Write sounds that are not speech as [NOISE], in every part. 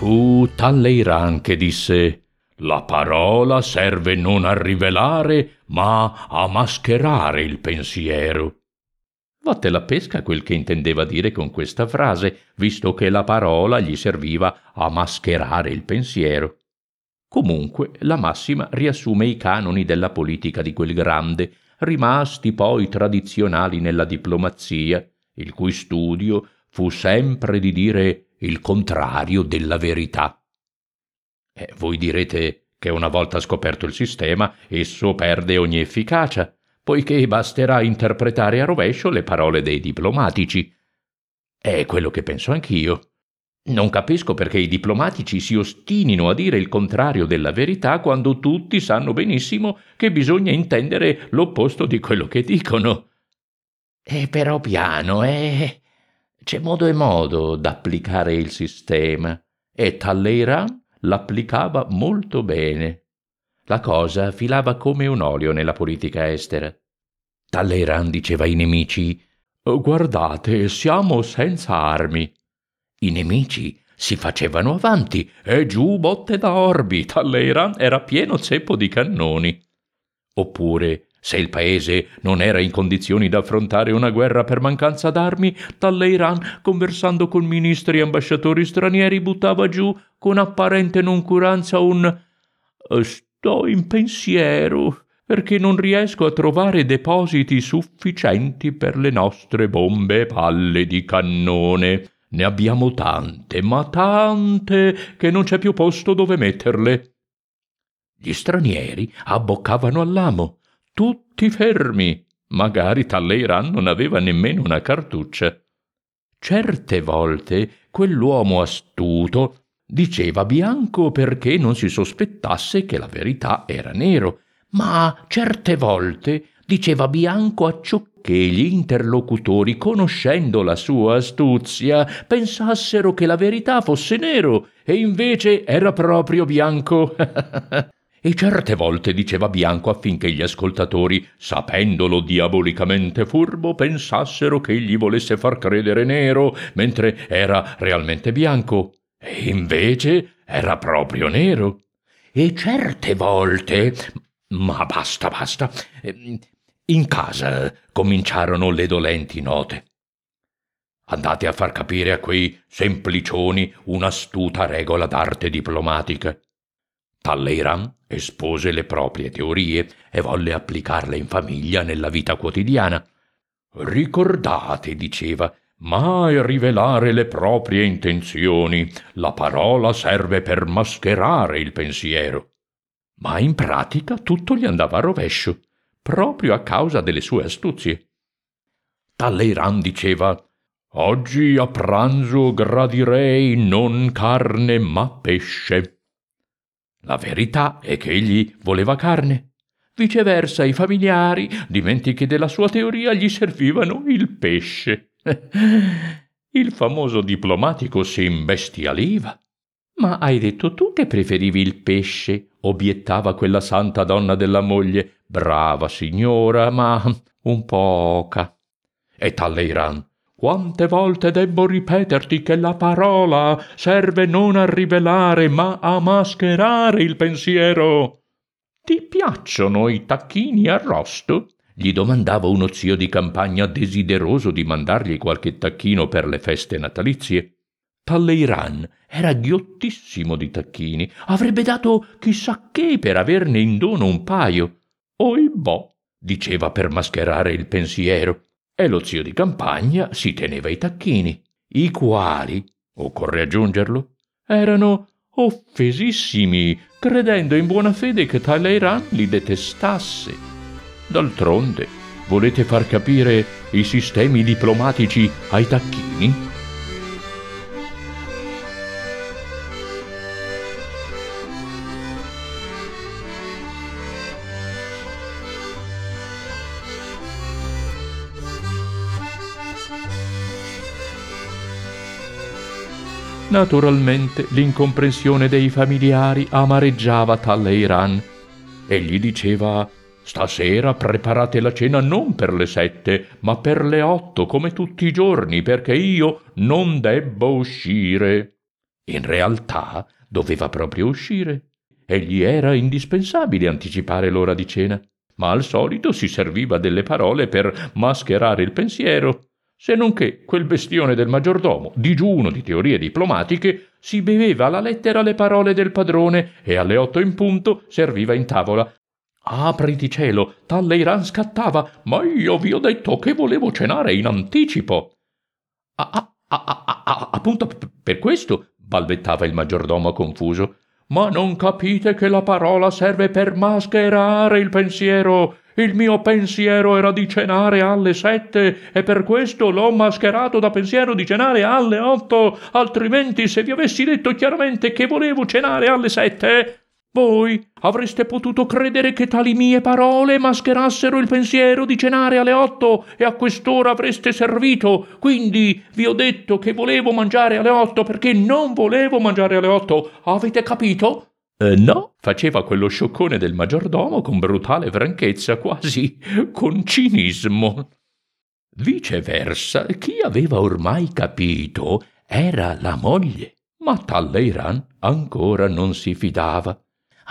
Fu Talleyrand che disse la parola serve non a rivelare, ma a mascherare il pensiero. Vatte la pesca quel che intendeva dire con questa frase, visto che la parola gli serviva a mascherare il pensiero. Comunque, la massima riassume i canoni della politica di quel grande, rimasti poi tradizionali nella diplomazia, il cui studio fu sempre di dire il contrario della verità. Eh, voi direte che una volta scoperto il sistema, esso perde ogni efficacia, poiché basterà interpretare a rovescio le parole dei diplomatici. È quello che penso anch'io. Non capisco perché i diplomatici si ostinino a dire il contrario della verità quando tutti sanno benissimo che bisogna intendere l'opposto di quello che dicono. E però piano, eh. C'è modo e modo d'applicare il sistema, e Talleyrand l'applicava molto bene. La cosa filava come un olio nella politica estera. Talleyrand diceva ai nemici Guardate, siamo senza armi. I nemici si facevano avanti e giù botte da orbi. Talleyrand era pieno zeppo di cannoni. Oppure se il paese non era in condizioni d'affrontare una guerra per mancanza d'armi, Talleyrand, conversando con ministri e ambasciatori stranieri, buttava giù con apparente noncuranza un Sto in pensiero perché non riesco a trovare depositi sufficienti per le nostre bombe e palle di cannone. Ne abbiamo tante, ma tante, che non c'è più posto dove metterle. Gli stranieri abboccavano all'amo tutti fermi. Magari Talleyrand non aveva nemmeno una cartuccia. Certe volte quell'uomo astuto diceva bianco perché non si sospettasse che la verità era nero, ma certe volte diceva bianco acciocché gli interlocutori, conoscendo la sua astuzia, pensassero che la verità fosse nero e invece era proprio bianco. [LAUGHS] e certe volte diceva bianco affinché gli ascoltatori, sapendolo diabolicamente furbo, pensassero che egli volesse far credere nero, mentre era realmente bianco, e invece era proprio nero. E certe volte... Ma basta, basta. In casa cominciarono le dolenti note. Andate a far capire a quei semplicioni un'astuta regola d'arte diplomatica. Talleyrand espose le proprie teorie e volle applicarle in famiglia nella vita quotidiana. Ricordate, diceva, mai rivelare le proprie intenzioni. La parola serve per mascherare il pensiero. Ma in pratica tutto gli andava a rovescio, proprio a causa delle sue astuzie. Talleyrand diceva Oggi a pranzo gradirei non carne ma pesce. La verità è che egli voleva carne. Viceversa i familiari, dimentichi della sua teoria, gli servivano il pesce. [LAUGHS] Il famoso diplomatico si imbestialiva. Ma hai detto tu che preferivi il pesce? obiettava quella santa donna della moglie. Brava signora, ma un poca. E Talleyrand quante volte debbo ripeterti che la parola serve non a rivelare, ma a mascherare il pensiero? Ti piacciono i tacchini arrosto? gli domandava uno zio di campagna desideroso di mandargli qualche tacchino per le feste natalizie. Talleyrand era ghiottissimo di tacchini, avrebbe dato chissà che per averne in dono un paio. Oibò, diceva per mascherare il pensiero e lo zio di campagna si teneva i tacchini, i quali, occorre aggiungerlo, erano offesissimi, credendo in buona fede che Talleyrand li detestasse. D'altronde, volete far capire i sistemi diplomatici ai tacchini? Naturalmente l'incomprensione dei familiari amareggiava Talleyrand. Egli diceva Stasera preparate la cena non per le sette, ma per le otto, come tutti i giorni, perché io non debbo uscire. In realtà doveva proprio uscire e gli era indispensabile anticipare l'ora di cena, ma al solito si serviva delle parole per mascherare il pensiero, se non che quel bestione del maggiordomo, digiuno di teorie diplomatiche, si beveva alla lettera le parole del padrone e alle otto in punto serviva in tavola. Apriti cielo, Talleiran scattava, ma io vi ho detto che volevo cenare in anticipo. Ah, ah, ah appunto per questo, balbettava il maggiordomo confuso. Ma non capite che la parola serve per mascherare il pensiero. Il mio pensiero era di cenare alle sette e per questo l'ho mascherato da pensiero di cenare alle otto. Altrimenti, se vi avessi detto chiaramente che volevo cenare alle sette, voi avreste potuto credere che tali mie parole mascherassero il pensiero di cenare alle otto e a quest'ora avreste servito. Quindi vi ho detto che volevo mangiare alle otto perché non volevo mangiare alle otto. Avete capito? Eh, no, faceva quello scioccone del maggiordomo con brutale franchezza, quasi con cinismo. Viceversa, chi aveva ormai capito era la moglie, ma Talleiran ancora non si fidava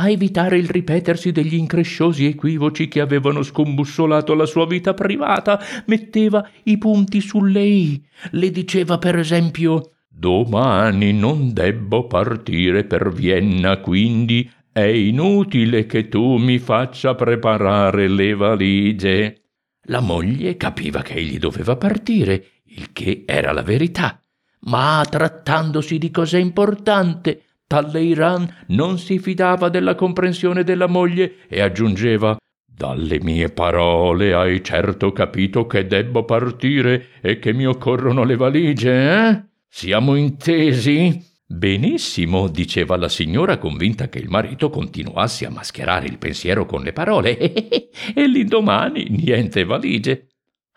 a evitare il ripetersi degli incresciosi equivoci che avevano scombussolato la sua vita privata, metteva i punti sulle i. Le diceva per esempio Domani non debbo partire per Vienna, quindi è inutile che tu mi faccia preparare le valigie. La moglie capiva che egli doveva partire, il che era la verità. Ma trattandosi di cosa importante, Talleiran non si fidava della comprensione della moglie e aggiungeva dalle mie parole hai certo capito che debbo partire e che mi occorrono le valigie, eh? Siamo intesi? Benissimo, diceva la signora convinta che il marito continuasse a mascherare il pensiero con le parole. [LAUGHS] e l'indomani niente valigie.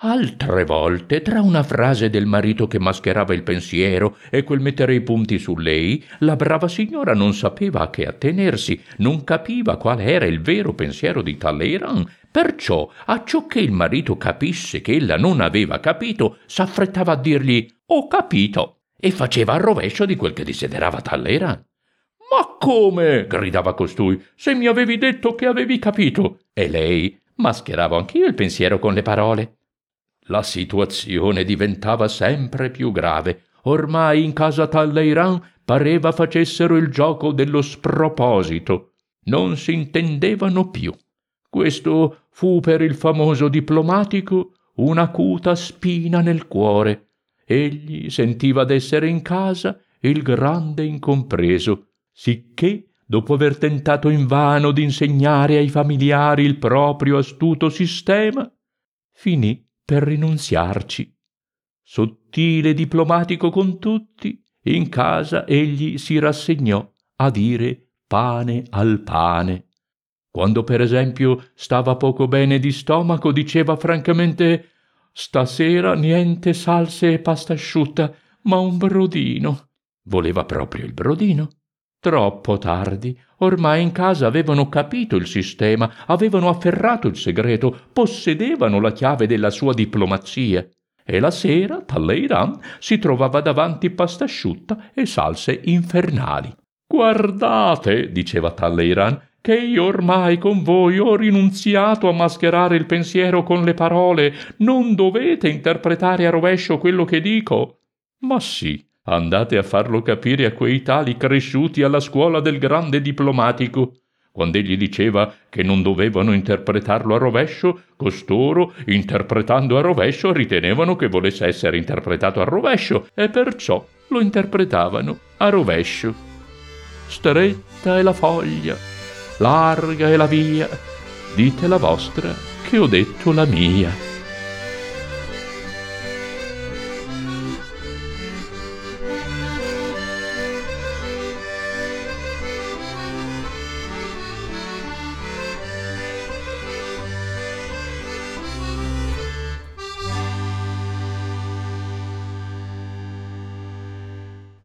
Altre volte, tra una frase del marito che mascherava il pensiero e quel mettere i punti su lei, la brava signora non sapeva a che attenersi, non capiva qual era il vero pensiero di Talleyrand. Perciò, acciò che il marito capisse che ella non aveva capito, s'affrettava a dirgli «Ho capito!» E faceva il rovescio di quel che desiderava Talleyrand. «Ma come?» gridava costui. «Se mi avevi detto che avevi capito!» E lei mascherava anch'io il pensiero con le parole. La situazione diventava sempre più grave. Ormai in casa Talleyrand pareva facessero il gioco dello sproposito. Non si intendevano più. Questo fu per il famoso diplomatico un'acuta spina nel cuore. Egli sentiva d'essere in casa il grande incompreso, sicché, dopo aver tentato invano d'insegnare ai familiari il proprio astuto sistema, finì per rinunziarci. Sottile e diplomatico con tutti, in casa egli si rassegnò a dire pane al pane. Quando per esempio stava poco bene di stomaco, diceva francamente Stasera niente salse e pasta asciutta, ma un brodino. Voleva proprio il brodino. Troppo tardi. Ormai in casa avevano capito il sistema, avevano afferrato il segreto, possedevano la chiave della sua diplomazia. E la sera Talleyrand si trovava davanti pasta asciutta e salse infernali. Guardate, diceva Talleyrand, che io ormai con voi ho rinunziato a mascherare il pensiero con le parole. Non dovete interpretare a rovescio quello che dico. Ma sì, Andate a farlo capire a quei tali cresciuti alla scuola del grande diplomatico. Quando egli diceva che non dovevano interpretarlo a rovescio, costoro, interpretando a rovescio, ritenevano che volesse essere interpretato a rovescio e perciò lo interpretavano a rovescio. Stretta è la foglia, larga è la via, dite la vostra che ho detto la mia.